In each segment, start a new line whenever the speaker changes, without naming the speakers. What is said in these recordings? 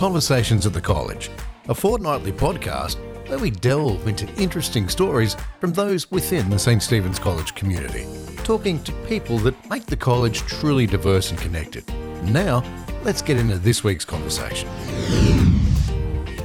Conversations at the College, a fortnightly podcast where we delve into interesting stories from those within the St. Stephen's College community, talking to people that make the college truly diverse and connected. Now, let's get into this week's conversation.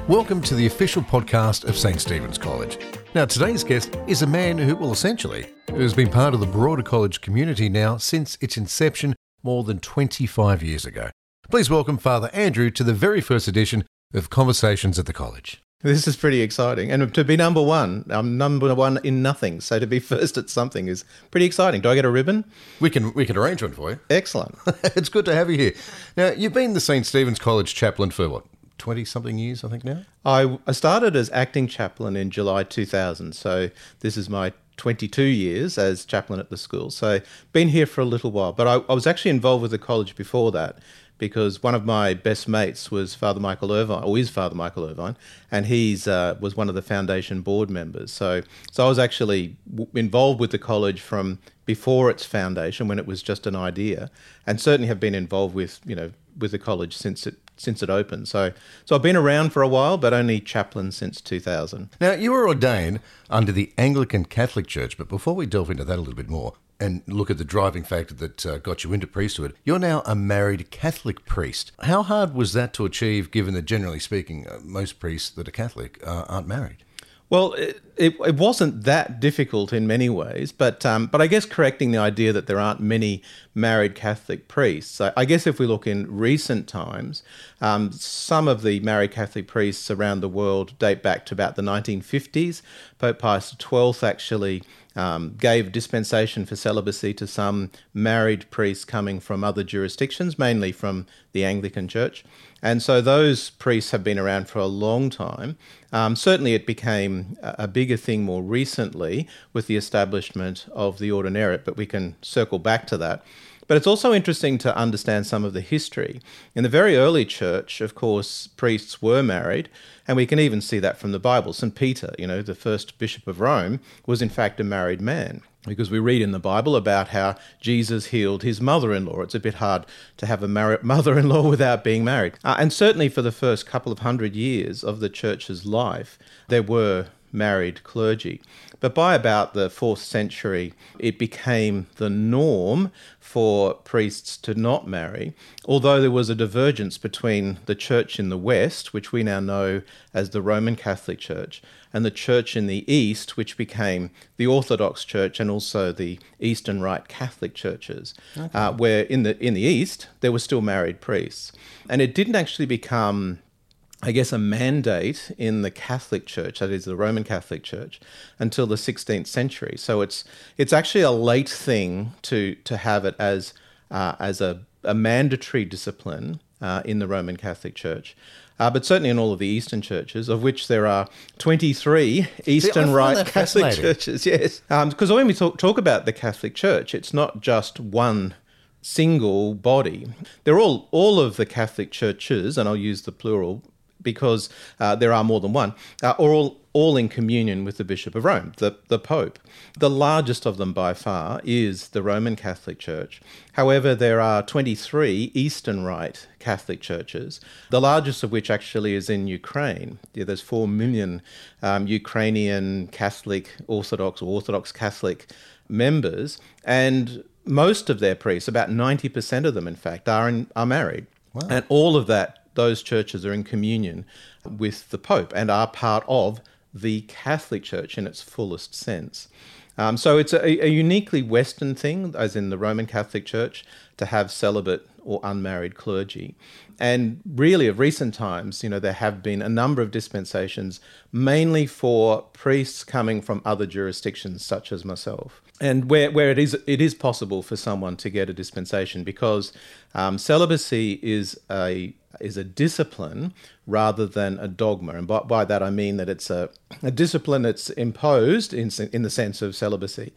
Welcome to the official podcast of St. Stephen's College. Now, today's guest is a man who, well, essentially, has been part of the broader college community now since its inception more than 25 years ago. Please welcome Father Andrew to the very first edition of Conversations at the College.
This is pretty exciting. And to be number one, I'm number one in nothing. So to be first at something is pretty exciting. Do I get a ribbon?
We can we can arrange one for you.
Excellent.
it's good to have you here. Now, you've been the St. Stephen's College chaplain for what, 20 something years, I think now?
I, I started as acting chaplain in July 2000. So this is my 22 years as chaplain at the school. So been here for a little while. But I, I was actually involved with the college before that because one of my best mates was Father Michael Irvine, or is Father Michael Irvine, and he's uh, was one of the foundation board members. So, so I was actually w- involved with the college from before its foundation, when it was just an idea, and certainly have been involved with you know with the college since it since it opened. So, so I've been around for a while, but only chaplain since 2000.
Now, you were ordained under the Anglican Catholic Church, but before we delve into that a little bit more, and look at the driving factor that uh, got you into priesthood, you're now a married Catholic priest. How hard was that to achieve, given that generally speaking, uh, most priests that are Catholic uh, aren't married?
Well, it, it, it, wasn't that difficult in many ways, but um, but I guess correcting the idea that there aren't many married Catholic priests. I, I guess if we look in recent times, um, some of the married Catholic priests around the world date back to about the 1950s. Pope Pius XII actually um, gave dispensation for celibacy to some married priests coming from other jurisdictions, mainly from the Anglican Church. And so those priests have been around for a long time. Um, certainly, it became a bigger thing more recently with the establishment of the ordinariate, but we can circle back to that. But it's also interesting to understand some of the history. In the very early church, of course, priests were married, and we can even see that from the Bible. St. Peter, you know, the first bishop of Rome, was in fact a married man. Because we read in the Bible about how Jesus healed his mother in law. It's a bit hard to have a mar- mother in law without being married. Uh, and certainly for the first couple of hundred years of the church's life, there were married clergy. But by about the fourth century, it became the norm for priests to not marry, although there was a divergence between the church in the West, which we now know as the Roman Catholic Church, and the church in the East, which became the Orthodox Church and also the Eastern Rite Catholic churches, okay. uh, where in the in the East there were still married priests, and it didn't actually become I guess, a mandate in the Catholic Church, that is the Roman Catholic Church, until the 16th century. So it's it's actually a late thing to to have it as uh, as a, a mandatory discipline uh, in the Roman Catholic Church. Uh, but certainly in all of the Eastern churches, of which there are 23 Eastern Rite Catholic churches. Yes, because um, when we talk, talk about the Catholic Church, it's not just one single body. They're all all of the Catholic churches, and I'll use the plural because uh, there are more than one, uh, are all, all in communion with the Bishop of Rome, the, the Pope. The largest of them by far is the Roman Catholic Church. However, there are 23 Eastern Rite Catholic churches, the largest of which actually is in Ukraine. Yeah, there's 4 million um, Ukrainian Catholic, Orthodox, or Orthodox Catholic members, and most of their priests, about 90% of them, in fact, are, in, are married. Wow. And all of that those churches are in communion with the Pope and are part of the Catholic Church in its fullest sense. Um, so it's a, a, uniquely Western thing, as in the Roman Catholic Church, to have celibate or unmarried clergy. And really, of recent times, you know, there have been a number of dispensations, mainly for priests coming from other jurisdictions, such as myself and where, where it is it is possible for someone to get a dispensation because um, celibacy is a is a discipline rather than a dogma, and by, by that I mean that it's a, a discipline that's imposed in in the sense of celibacy,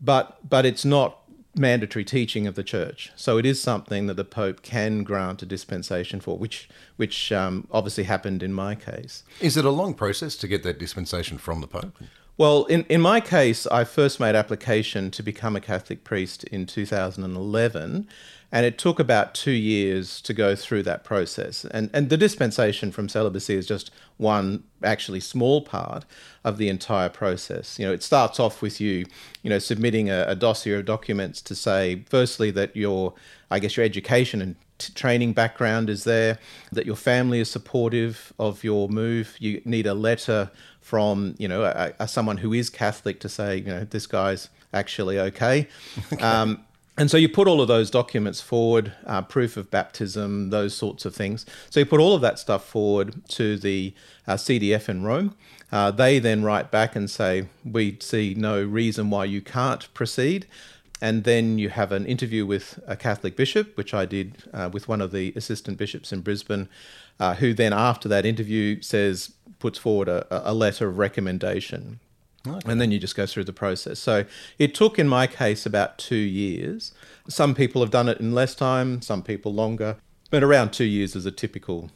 but but it's not mandatory teaching of the church. So it is something that the Pope can grant a dispensation for, which which um, obviously happened in my case.
Is it a long process to get that dispensation from the Pope?
Well, in, in my case, I first made application to become a Catholic priest in 2011, and it took about two years to go through that process. And, and the dispensation from celibacy is just one actually small part of the entire process. You know, it starts off with you, you know, submitting a, a dossier of documents to say, firstly, that your, I guess, your education and t- training background is there, that your family is supportive of your move. You need a letter from you know a, a someone who is Catholic to say you know this guy's actually okay. okay. Um, and so you put all of those documents forward, uh, proof of baptism, those sorts of things. So you put all of that stuff forward to the uh, CDF in Rome. Uh, they then write back and say, We see no reason why you can't proceed. And then you have an interview with a Catholic bishop, which I did uh, with one of the assistant bishops in Brisbane, uh, who then, after that interview, says, puts forward a, a letter of recommendation. Okay. And then you just go through the process. So it took, in my case, about two years. Some people have done it in less time, some people longer, but around two years is a typical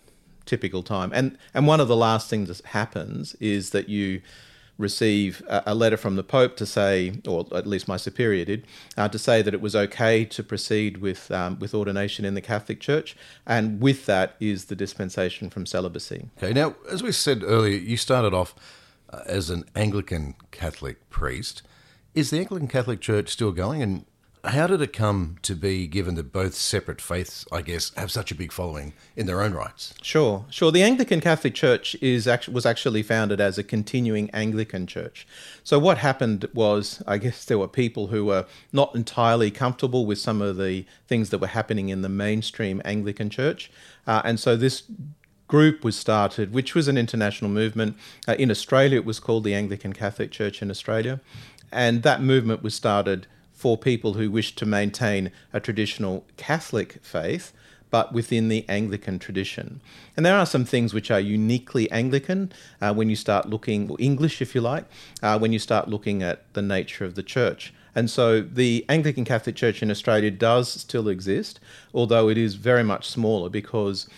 typical time. And and one of the last things that happens is that you receive a, letter from the Pope to say, or at least my superior did, uh, to say that it was okay to proceed with um, with ordination in the Catholic Church, and with that is the dispensation from celibacy.
Okay. Now, as we said earlier, you started off uh, as an Anglican Catholic priest. Is the Anglican Catholic Church still going, and how did it come to be given that both separate faiths, I guess, have such a big following in their own rights?
Sure, sure. The Anglican Catholic Church is was actually founded as a continuing Anglican church. So what happened was, I guess there were people who were not entirely comfortable with some of the things that were happening in the mainstream Anglican church, uh, and so this group was started, which was an international movement. Uh, in Australia, it was called the Anglican Catholic Church in Australia, and that movement was started for people who wish to maintain a traditional Catholic faith, but within the Anglican tradition. And there are some things which are uniquely Anglican uh, when you start looking, English if you like, uh, when you start looking at the nature of the church. And so the Anglican Catholic Church in Australia does still exist, although it is very much smaller because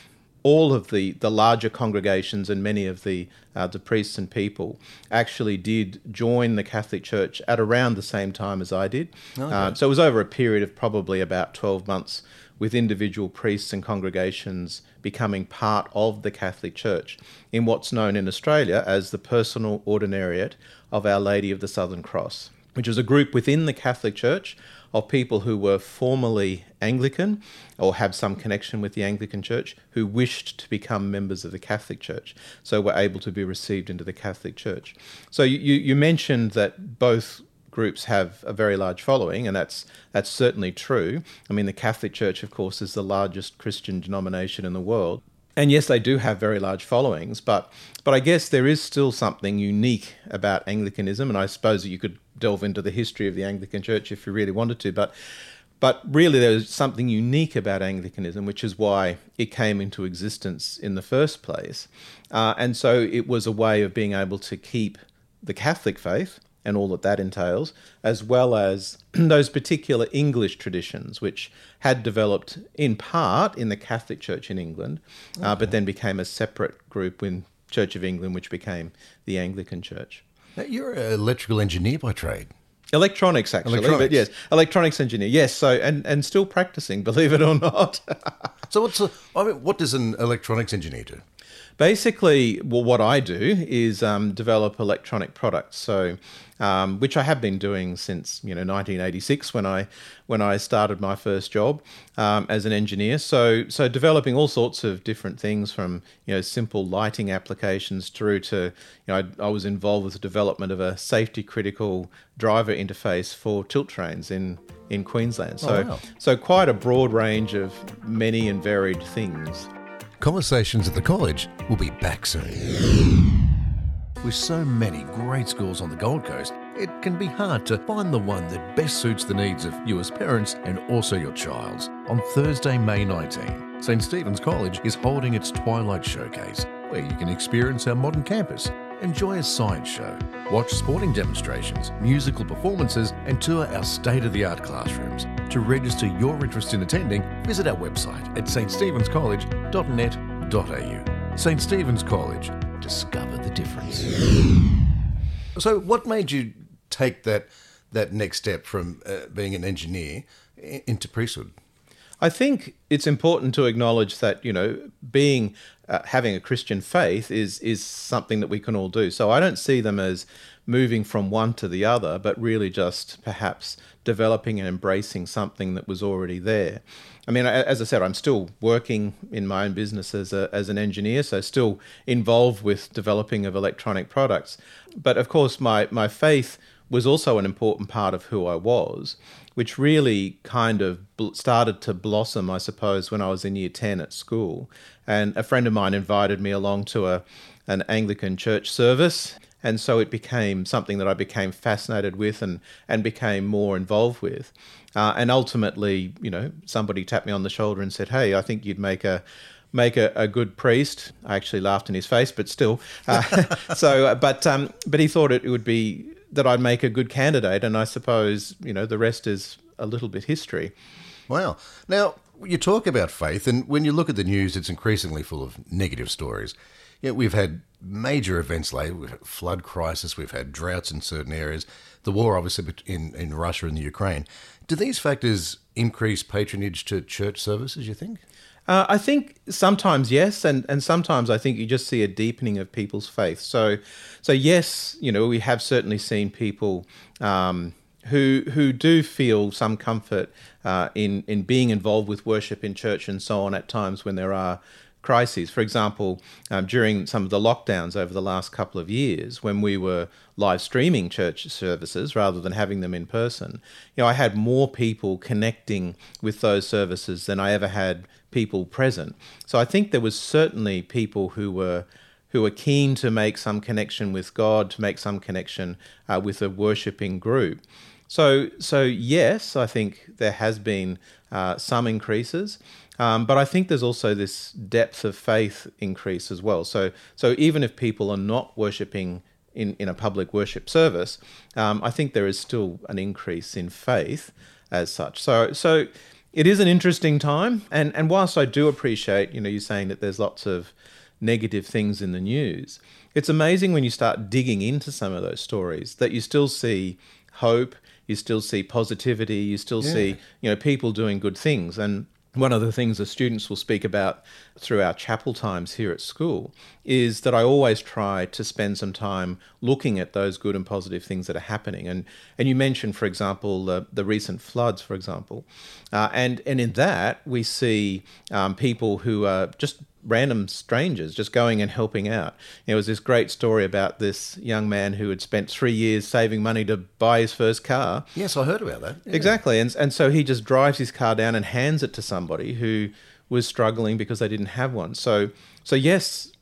all of the, the larger congregations and many of the, uh, the priests and people actually did join the Catholic Church at around the same time as I did. Okay. Uh, so it was over a period of probably about 12 months with individual priests and congregations becoming part of the Catholic Church in what's known in Australia as the Personal Ordinariate of Our Lady of the Southern Cross, which is a group within the Catholic Church of people who were formerly Anglican or have some connection with the Anglican Church who wished to become members of the Catholic Church, so were able to be received into the Catholic Church. So you, you mentioned that both groups have a very large following, and that's that's certainly true. I mean, the Catholic Church, of course, is the largest Christian denomination in the world, and yes, they do have very large followings, but but I guess there is still something unique about Anglicanism, and I suppose that you could delve into the history of the Anglican Church if you really wanted to, but but really there's something unique about Anglicanism, which is why it came into existence in the first place, uh, and so it was a way of being able to keep the Catholic faith and all that that entails, as well as those particular English traditions, which had developed in part in the Catholic Church in England, okay. uh, but then became a separate group in Church of England, which became the Anglican Church.
Now, you're an electrical engineer by trade.
Electronics, actually, electronics. but yes, electronics engineer. Yes, so and and still practicing, believe it or not.
so what's a, I mean, what does an electronics engineer do?
Basically, well, what I do is um, develop electronic products. So, um, which I have been doing since you know 1986 when I when I started my first job um, as an engineer. So, so developing all sorts of different things from you know simple lighting applications through to you know I, I was involved with the development of a safety critical driver interface for tilt trains in in Queensland. So, oh, wow. so quite a broad range of many and varied things.
Conversations at the College will be back soon. With so many great schools on the Gold Coast, it can be hard to find the one that best suits the needs of you as parents and also your child's. On Thursday, May 19, St. Stephen's College is holding its Twilight Showcase, where you can experience our modern campus enjoy a science show, watch sporting demonstrations, musical performances, and tour our state of the art classrooms. To register your interest in attending, visit our website at ststephenscollege.net.au. St. Stephen's College, discover the difference. So, what made you take that that next step from uh, being an engineer into priesthood?
I think it's important to acknowledge that you know being uh, having a Christian faith is is something that we can all do. So I don't see them as moving from one to the other, but really just perhaps developing and embracing something that was already there. I mean, as I said, I'm still working in my own business as, a, as an engineer, so still involved with developing of electronic products. But of course, my, my faith was also an important part of who I was, which really kind of started to blossom, I suppose, when I was in year 10 at school. And a friend of mine invited me along to a, an Anglican church service. And so it became something that I became fascinated with and, and became more involved with. Uh, and ultimately, you know, somebody tapped me on the shoulder and said, Hey, I think you'd make a make a, a, good priest. I actually laughed in his face, but still. Uh, so, uh, but um, but he thought it, it would be that I'd make a good candidate, and I suppose you know the rest is a little bit history.
Wow. Now you talk about faith, and when you look at the news, it's increasingly full of negative stories. Yet we've had major events lately. Flood crisis. We've had droughts in certain areas. The war, obviously, in in Russia and the Ukraine. Do these factors increase patronage to church services? You think?
Uh, I think sometimes yes, and, and sometimes I think you just see a deepening of people's faith. So, so yes, you know, we have certainly seen people um, who who do feel some comfort uh, in in being involved with worship in church and so on at times when there are crises. For example, um, during some of the lockdowns over the last couple of years, when we were live streaming church services rather than having them in person, you know, I had more people connecting with those services than I ever had people present. So I think there was certainly people who were who were keen to make some connection with God, to make some connection uh, with a worshipping group. So, so yes, I think there has been uh, some increases. Um, but I think there's also this depth of faith increase as well. So, so even if people are not worshipping in, in a public worship service, um, I think there is still an increase in faith as such. So, so it is an interesting time. And, and whilst I do appreciate, you know, you saying that there's lots of negative things in the news, it's amazing when you start digging into some of those stories that you still see hope, you still see positivity, you still yeah. see, you know, people doing good things. And one of the things the students will speak about through our chapel times here at school is that I always try to spend some time looking at those good and positive things that are happening. And and you mentioned, for example, the, the recent floods, for example, uh, and and in that we see um, people who are just random strangers just going and helping out. There was this great story about this young man who had spent three years saving money to buy his first car.
Yes, I heard about that.
Yeah. Exactly. And, and so he just drives his car down and hands it to somebody who was struggling because they didn't have one. So, so yes,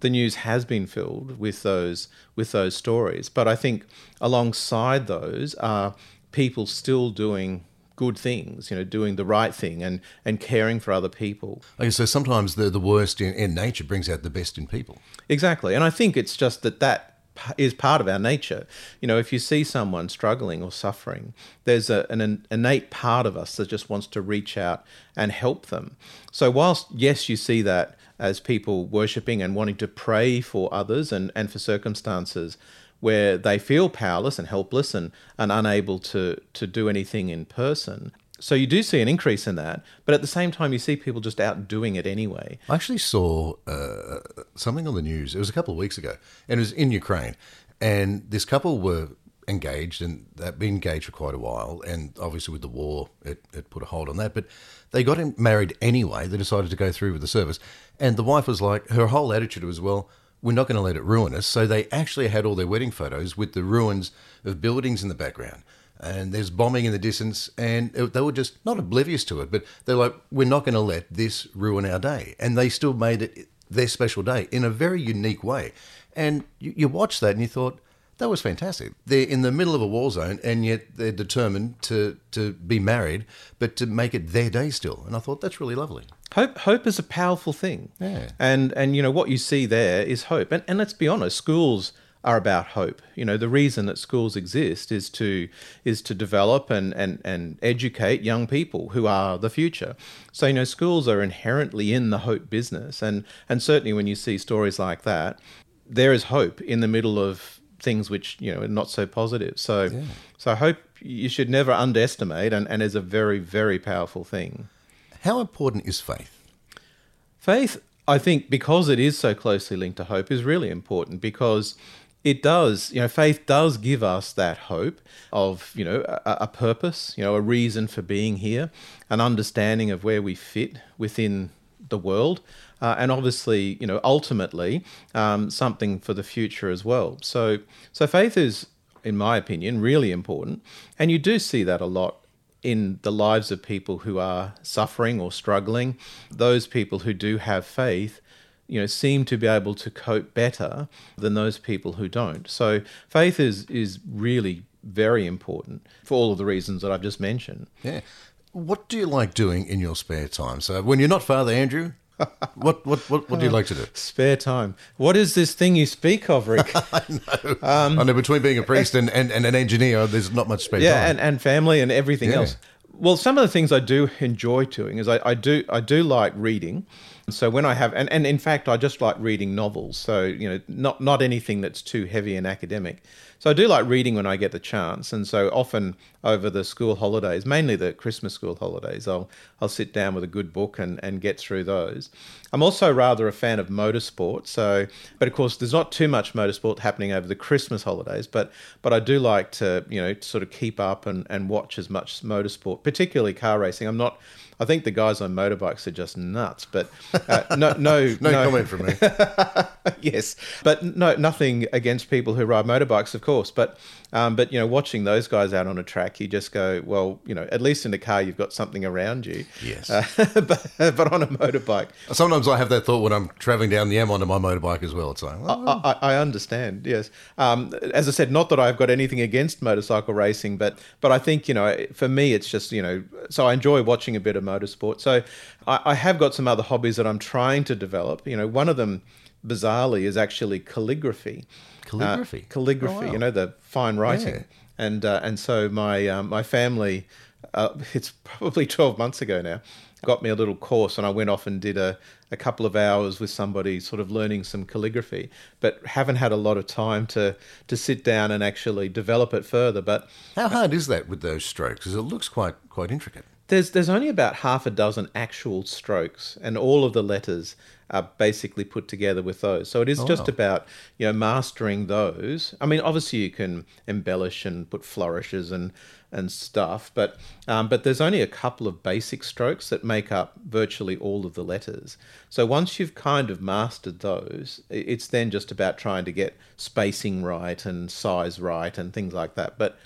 the news has been filled with those with those stories, but I think alongside those are people still doing good things, you know, doing the right thing and, and caring for other people.
Okay, so sometimes the, the worst in, in nature brings out the best in people.
Exactly. And I think it's just that that is part of our nature. You know, if you see someone struggling or suffering, there's a, an innate part of us that just wants to reach out and help them. So, whilst, yes, you see that as people worshipping and wanting to pray for others and, and for circumstances where they feel powerless and helpless and, and unable to, to do anything in person. So you do see an increase in that, but at the same time, you see people just out doing it anyway.
I actually saw uh, something on the news. It was a couple of weeks ago, and it was in Ukraine. And this couple were engaged, and they've been engaged for quite a while. And obviously, with the war, it, it put a hold on that. But they got married anyway. They decided to go through with the service. And the wife was like, her whole attitude was, well, we're not going to let it ruin us. So they actually had all their wedding photos with the ruins of buildings in the background. And there's bombing in the distance, and they were just not oblivious to it, but they're like, we're not going to let this ruin our day. And they still made it their special day in a very unique way. And you, you watch that and you thought, that was fantastic. They're in the middle of a war zone, and yet they're determined to, to be married, but to make it their day still. And I thought that's really lovely.
Hope hope is a powerful thing.
Yeah.
And and you know what you see there is hope. And and let's be honest, schools are about hope. You know, the reason that schools exist is to is to develop and, and, and educate young people who are the future. So, you know, schools are inherently in the hope business and and certainly when you see stories like that, there is hope in the middle of things which you know are not so positive. So, so I hope you should never underestimate, and and is a very very powerful thing.
How important is faith?
Faith, I think, because it is so closely linked to hope, is really important because it does, you know, faith does give us that hope of, you know, a, a, purpose, you know, a reason for being here, an understanding of where we fit within the world, uh, and obviously, you know, ultimately um, something for the future as well. So, so faith is, in my opinion, really important, and you do see that a lot in the lives of people who are suffering or struggling. Those people who do have faith you know seem to be able to cope better than those people who don't so faith is is really very important for all of the reasons that I've just mentioned
yeah what do you like doing in your spare time so when you're not father andrew what, what what what do you like to do?
Spare time. What is this thing you speak of, Rick?
I know. Um, I know. Between being a priest and, and, and, an engineer, there's not much spare
yeah,
time.
Yeah, and, and family and everything yeah. else. Well, some of the things I do enjoy doing is I, I do I do like reading. So when I have, and, and in fact, I just like reading novels. So, you know, not, not anything that's too heavy and academic. So I do like reading when I get the chance. And so often over the school holidays, mainly the Christmas school holidays, I'll, I'll sit down with a good book and, and get through those. I'm also rather a fan of motorsport. So, but of course, there's not too much motorsport happening over the Christmas holidays, but, but I do like to, you know, sort of keep up and, and watch as much motorsport, particularly car racing. I'm not, I think the guys on motorbikes are just nuts. But uh, no, no,
no, no, comment from me.
yes, but no, nothing against people who ride motorbikes, of course. But um, but you know, watching those guys out on a track, you just go, well, you know, at least in a car you've got something around you.
Yes.
Uh, but, but on a motorbike,
sometimes I have that thought when I'm traveling down the M onto my motorbike as well. It's like,
I, I, I, understand. Yes. Um, as I said, not that I've got anything against motorcycle racing, but but I think you know, for me, it's just you know, so I enjoy watching a bit of motorsport. So I, I have got some other hobbies that I'm trying to develop. You know, one of them bizarrely is actually calligraphy.
Calligraphy.
Uh, calligraphy. Oh, wow. You know the fine writing. Yeah. And uh, and so my um, my family, uh, it's probably twelve months ago now, got me a little course, and I went off and did a a couple of hours with somebody, sort of learning some calligraphy. But haven't had a lot of time to to sit down and actually develop it further. But
how hard is that with those strokes? Because it looks quite quite intricate.
There's there's only about half a dozen actual strokes, and all of the letters are basically put together with those. So it is oh, just wow. about you know mastering those. I mean, obviously you can embellish and put flourishes and and stuff, but um, but there's only a couple of basic strokes that make up virtually all of the letters. So once you've kind of mastered those, it's then just about trying to get spacing right and size right and things like that. But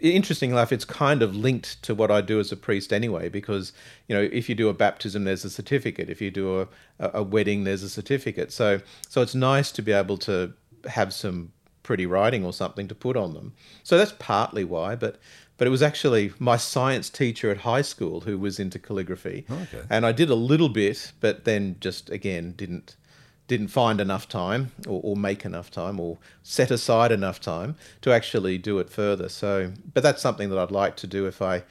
interesting enough, it's kind of linked to what I do as a priest anyway, because you know, if you do a baptism, there's a certificate. If you do a, a wedding, there's a certificate. So, so it's nice to be able to have some pretty writing or something to put on them. So that's partly why, but but it was actually my science teacher at high school who was into calligraphy,
okay.
and I did a little bit, but then just again didn't didn't find enough time or, or, make enough time or set aside enough time to actually do it further. So, but that's something that I'd like to do if I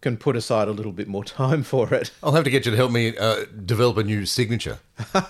can put aside a little bit more time for it.
I'll have to get you to help me uh, develop a new signature.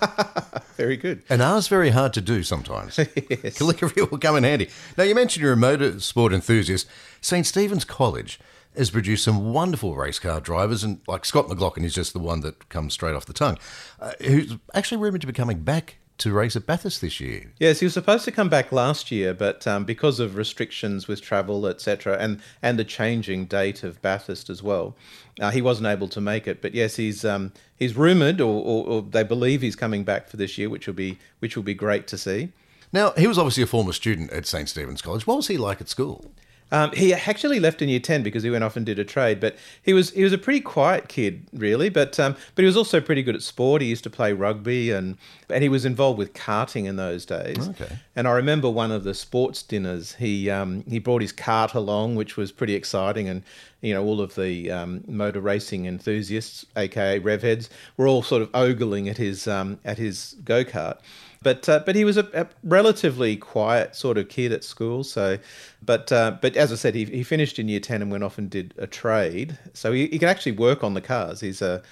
very good.
And ours very hard to do sometimes.
yes.
Calligraphy will come in handy. Now, you mentioned you're a motorsport enthusiast. St. Stephen's College has produced some wonderful race car drivers, and like Scott McLaughlin is just the one that comes straight off the tongue, uh, who's actually rumoured to be coming back to race at Bathurst this year.
Yes, he was supposed to come back last year, but um, because of restrictions with travel, etc., and and the changing date of Bathurst as well, uh, he wasn't able to make it. But yes, he's um, he's rumoured, or, or, or they believe he's coming back for this year, which will be which will be great to see.
Now, he was obviously a former student at St. Stephen's College. What was he like at school?
Um, he actually left in year ten because he went off and did a trade. But he was he was a pretty quiet kid, really. But um, but he was also pretty good at sport. He used to play rugby and and he was involved with karting in those days.
Okay.
And I remember one of the sports dinners. He um, he brought his kart along, which was pretty exciting. And you know all of the um, motor racing enthusiasts, aka revheads, were all sort of ogling at his um, at his go kart. But uh, but he was a, a, relatively quiet sort of kid at school. So, but uh, but as I said, he, he finished in year ten and went off and did a trade. So he, he can actually work on the cars. He's a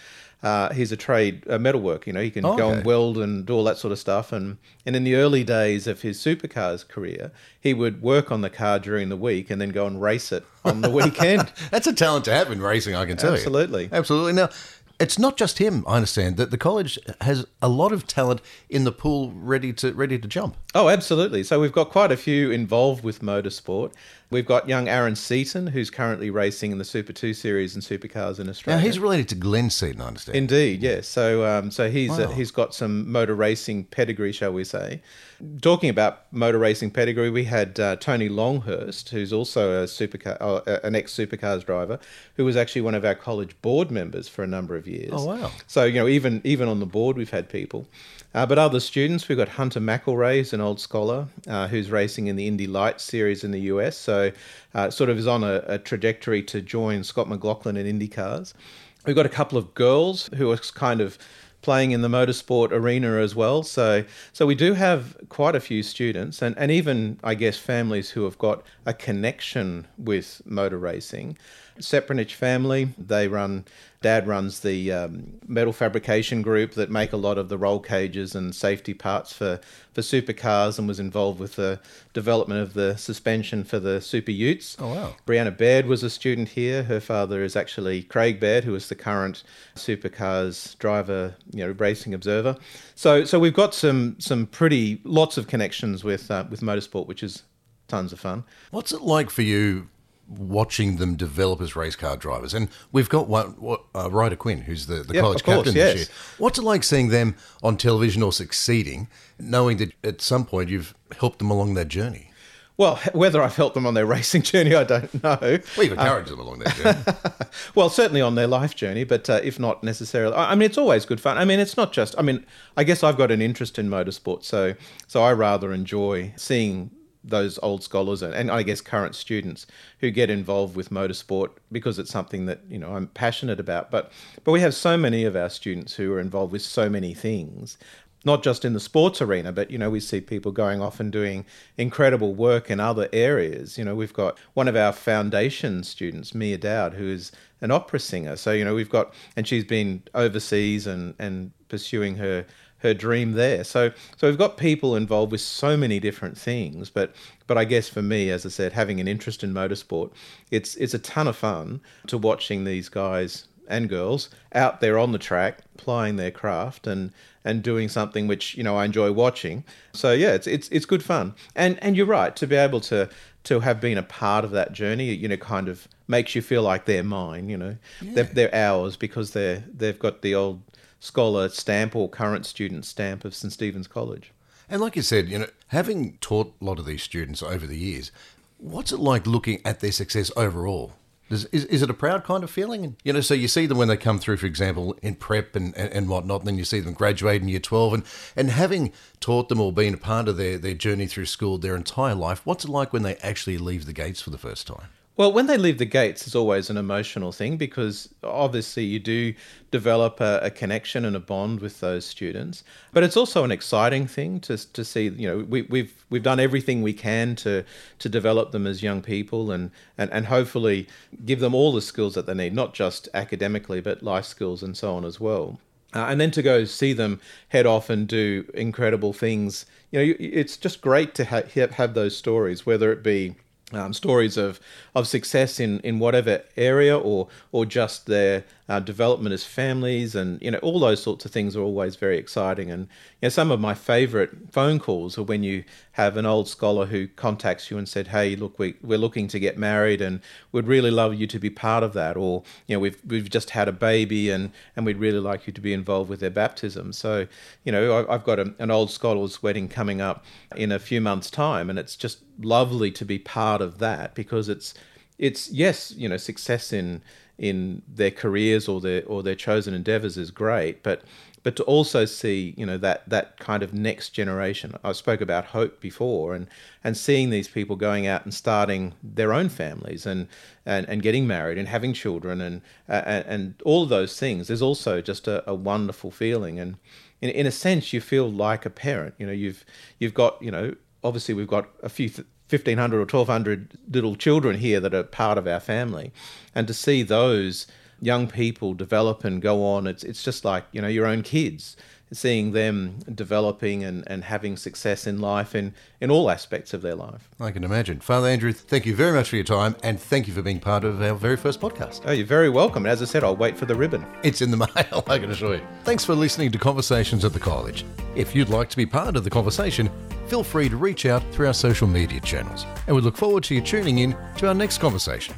uh, he's a trade a metalwork. You know, he can
Oh,
go
okay.
and weld and do all that sort of stuff. And and in the early days of his supercars career, he would work on the car during the week and then go and race it on the weekend.
That's a talent to have in racing, I can tell
Absolutely.
you. Absolutely. Absolutely. Now, it's not just him. I understand that the college has a lot of talent in the pool ready to ready to jump.
Oh, absolutely. So we've got quite a few involved with motorsport. We've got young Aaron Seaton, who's currently racing in the Super 2 series and supercars in Australia.
Now he's related to Glenn Seaton, I understand.
Indeed, yes. So, um, so he's uh, he's got some motor racing pedigree, shall we say? Talking about motor racing pedigree, we had uh, Tony Longhurst, who's also a supercar, uh, an ex supercars driver, who was actually one of our college board members for a number of years.
Oh, wow.
So you know, even even on the board, we've had people. Uh, but other students, we've got Hunter McElrea, who's an old scholar uh, who's racing in the Indy Lights series in the US. So, uh, sort of is on a, a trajectory to join Scott McLaughlin in IndyCars. We've got a couple of girls who are kind of playing in the motorsport arena as well. So, so we do have quite a few students, and, and even I guess families who have got a connection with motor racing. Sepranich family, they run. Dad runs the um, metal fabrication group that make a lot of the roll cages and safety parts for for supercars, and was involved with the development of the suspension for the Super Utes.
Oh, wow.
Brianna Baird was a student here. Her father is actually Craig Baird, who is the current supercars driver, you know, racing observer. So, so we've got some some pretty lots of connections with uh, with motorsport, which is tons of fun.
What's it like for you watching them develop as race car drivers? And we've got one, what, uh, Ryder Quinn, who's the, the
Yeah,
college
course,
captain
yes.
this year. What's it like seeing them on television or succeeding, knowing that at some point you've helped them along their journey?
Well, whether I've helped them on their racing journey, I don't know.
Well, you've encouraged them along their journey.
Well, certainly on their life journey, but uh, if not necessarily, I I mean, it's always good fun. I mean, it's not just. I mean, I guess I've got an interest in motorsport, so so I rather enjoy seeing those old scholars and, and I guess current students who get involved with motorsport because it's something that you know I'm passionate about. But but we have so many of our students who are involved with so many things not just in the sports arena, but you know, we see people going off and doing incredible work in other areas. You know, we've got one of our foundation students, Mia Dowd, who is an opera singer. So you know, we've got, and she's been overseas and and pursuing her her dream there. So so we've got people involved with so many different things. But but I guess for me, as I said, having an interest in motorsport, it's it's a ton of fun to watching these guys and girls out there on the track plying their craft and and doing something which you know I enjoy watching. So yeah, it's it's it's good fun. And and you're right to be able to to have been a part of that journey. You know, kind of makes you feel like they're mine. You know, they're, they're ours because they're they've got the old scholar stamp or current student stamp of St Stephen's College.
And like you said, you know, having taught a lot of these students over the years, what's it like looking at their success overall? Is, is, is it a proud kind of feeling? You know, so you see them when they come through, for example, in prep and, and, and whatnot, and then you see them graduate in year 12, and, and having taught them or been a part of their, their journey through school their entire life, what's it like when they actually leave the gates for the first time?
Well, when they leave the gates, it's always an emotional thing because obviously you do develop a, a, connection and a bond with those students. But it's also an exciting thing to, to see. You know, we, we've we've done everything we can to to develop them as young people and, and and hopefully give them all the skills that they need, not just academically, but life skills and so on as well. Uh, and then to go see them head off and do incredible things. You know, it's just great to ha- have those stories, whether it be um, stories of, of success in, in whatever area or or just their uh, development as families and you know all those sorts of things are always very exciting. And you know some of my favorite phone calls are when you have an old scholar who contacts you and said hey look we, we're looking to get married and we'd really love you to be part of that. Or you know we've we've just had a baby and and we'd really like you to be involved with their baptism. So you know I've got a, an old scholar's wedding coming up in a few months time and it's just lovely to be part of that because it's it's yes you know success in in their careers or their or their chosen endeavors is great but but to also see you know that that kind of next generation. I spoke about hope before and and seeing these people going out and starting their own families and and, and getting married and having children and and, and all of those things is also just a, a wonderful feeling. And in, in a sense you feel like a parent. You know you've you've got you know obviously we've got a few th- 1500 or 1200 little children here that are part of our family. And to see those young people develop and go on, it's it's just like you know your own kids seeing them developing and, and having success in life in, in all aspects of their life.
I can imagine. Father Andrew, thank you very much for your time and thank you for being part of our very first podcast.
Oh, you're very welcome. As I said, I'll wait for the ribbon.
It's in the mail, I can assure you. Thanks for listening to Conversations at the College. If you'd like to be part of the conversation, feel free to reach out through our social media channels. And we look forward to you tuning in to our next conversation.